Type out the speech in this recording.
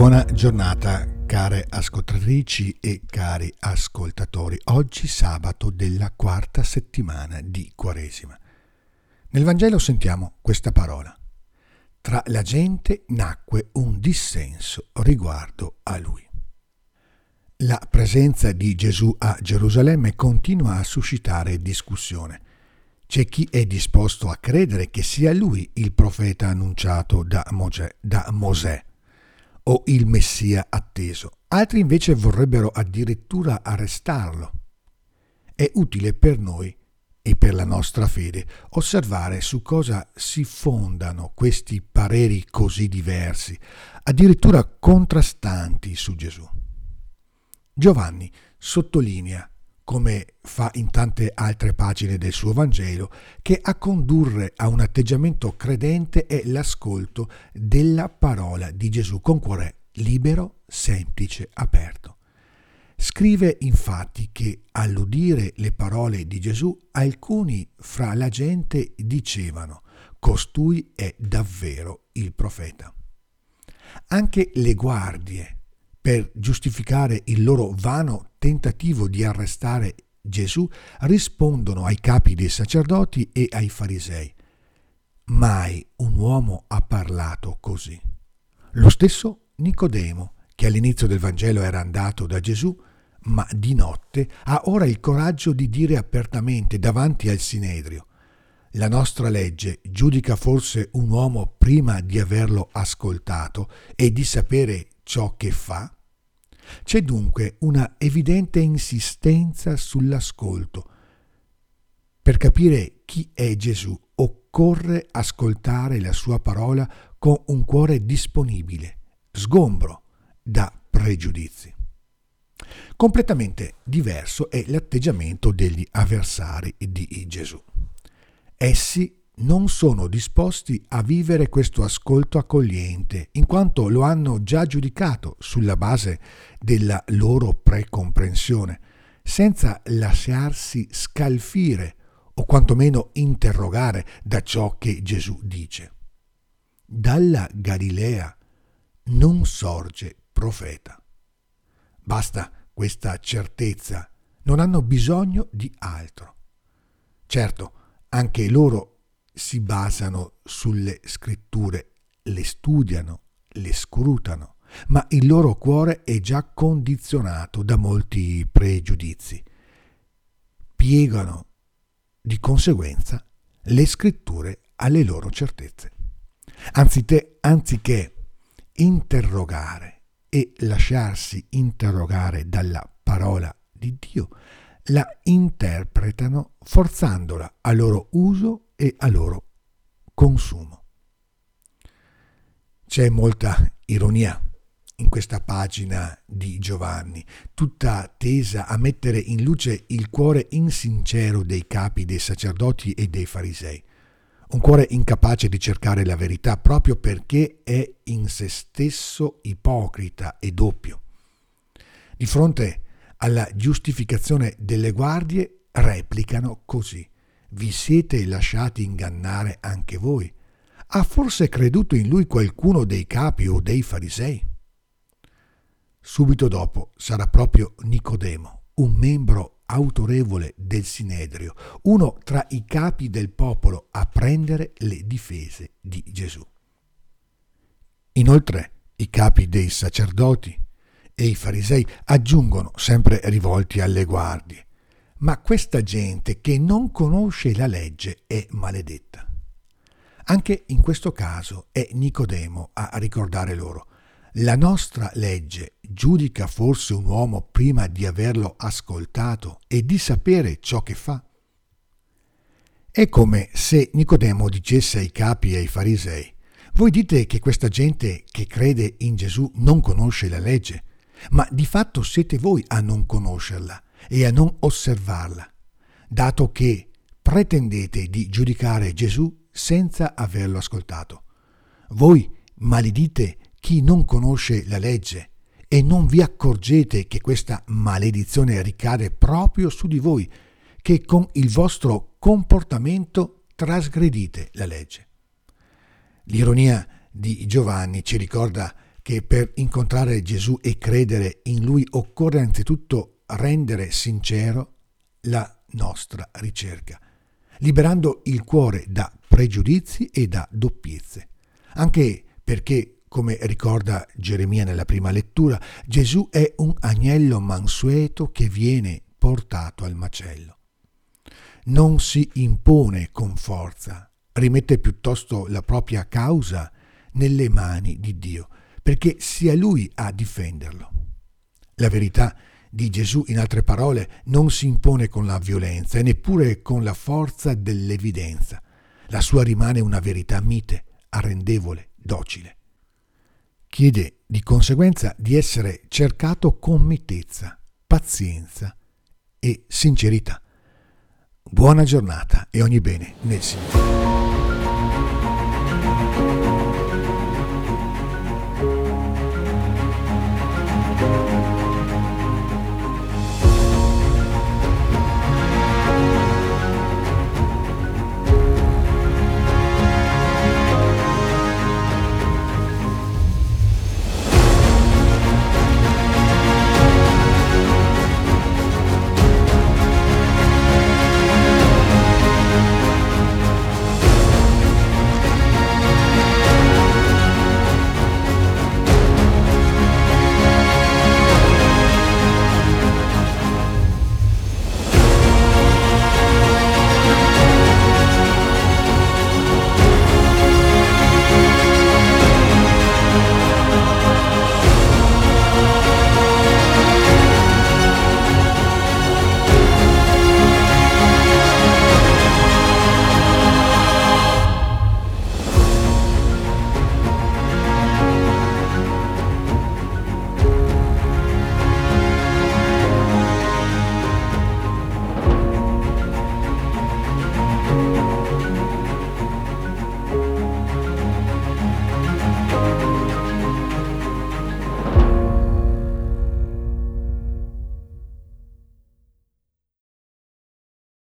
Buona giornata care ascoltatrici e cari ascoltatori. Oggi sabato della quarta settimana di Quaresima. Nel Vangelo sentiamo questa parola. Tra la gente nacque un dissenso riguardo a lui. La presenza di Gesù a Gerusalemme continua a suscitare discussione. C'è chi è disposto a credere che sia lui il profeta annunciato da, Mosè, da Mosè o il Messia atteso. Altri invece vorrebbero addirittura arrestarlo. È utile per noi e per la nostra fede osservare su cosa si fondano questi pareri così diversi, addirittura contrastanti su Gesù. Giovanni sottolinea, come fa in tante altre pagine del suo Vangelo, che a condurre a un atteggiamento credente è l'ascolto della parola di Gesù con cuore libero, semplice, aperto. Scrive infatti che all'udire le parole di Gesù alcuni fra la gente dicevano costui è davvero il profeta. Anche le guardie, per giustificare il loro vano tentativo di arrestare Gesù, rispondono ai capi dei sacerdoti e ai farisei. Mai un uomo ha parlato così. Lo stesso Nicodemo, che all'inizio del Vangelo era andato da Gesù, ma di notte ha ora il coraggio di dire apertamente davanti al Sinedrio la nostra legge giudica forse un uomo prima di averlo ascoltato e di sapere ciò che fa? C'è dunque una evidente insistenza sull'ascolto. Per capire chi è Gesù occorre ascoltare la sua parola con un cuore disponibile, sgombro da pregiudizi. Completamente diverso è l'atteggiamento degli avversari di Gesù. Essi non sono disposti a vivere questo ascolto accogliente, in quanto lo hanno già giudicato sulla base della loro precomprensione, senza lasciarsi scalfire o quantomeno interrogare da ciò che Gesù dice. Dalla Galilea non sorge profeta. Basta questa certezza, non hanno bisogno di altro. Certo, anche loro si basano sulle scritture, le studiano, le scrutano, ma il loro cuore è già condizionato da molti pregiudizi. Piegano di conseguenza le scritture alle loro certezze. Anziché, anziché interrogare e lasciarsi interrogare dalla parola di Dio, la interpretano forzandola a loro uso e a loro consumo. C'è molta ironia in questa pagina di Giovanni, tutta tesa a mettere in luce il cuore insincero dei capi dei sacerdoti e dei farisei, un cuore incapace di cercare la verità proprio perché è in se stesso ipocrita e doppio. Di fronte alla giustificazione delle guardie replicano così. Vi siete lasciati ingannare anche voi? Ha forse creduto in lui qualcuno dei capi o dei farisei? Subito dopo sarà proprio Nicodemo, un membro autorevole del Sinedrio, uno tra i capi del popolo, a prendere le difese di Gesù. Inoltre i capi dei sacerdoti, e i farisei aggiungono, sempre rivolti alle guardie, ma questa gente che non conosce la legge è maledetta. Anche in questo caso è Nicodemo a ricordare loro. La nostra legge giudica forse un uomo prima di averlo ascoltato e di sapere ciò che fa? È come se Nicodemo dicesse ai capi e ai farisei, voi dite che questa gente che crede in Gesù non conosce la legge, ma di fatto siete voi a non conoscerla e a non osservarla, dato che pretendete di giudicare Gesù senza averlo ascoltato. Voi maledite chi non conosce la legge e non vi accorgete che questa maledizione ricade proprio su di voi, che con il vostro comportamento trasgredite la legge. L'ironia di Giovanni ci ricorda che per incontrare Gesù e credere in Lui occorre anzitutto rendere sincero la nostra ricerca, liberando il cuore da pregiudizi e da doppiezze. Anche perché, come ricorda Geremia nella prima lettura, Gesù è un agnello mansueto che viene portato al macello. Non si impone con forza, rimette piuttosto la propria causa nelle mani di Dio, perché sia Lui a difenderlo. La verità di Gesù, in altre parole, non si impone con la violenza e neppure con la forza dell'evidenza. La sua rimane una verità mite, arrendevole, docile. Chiede di conseguenza di essere cercato con mitezza, pazienza e sincerità. Buona giornata e ogni bene nel Signore.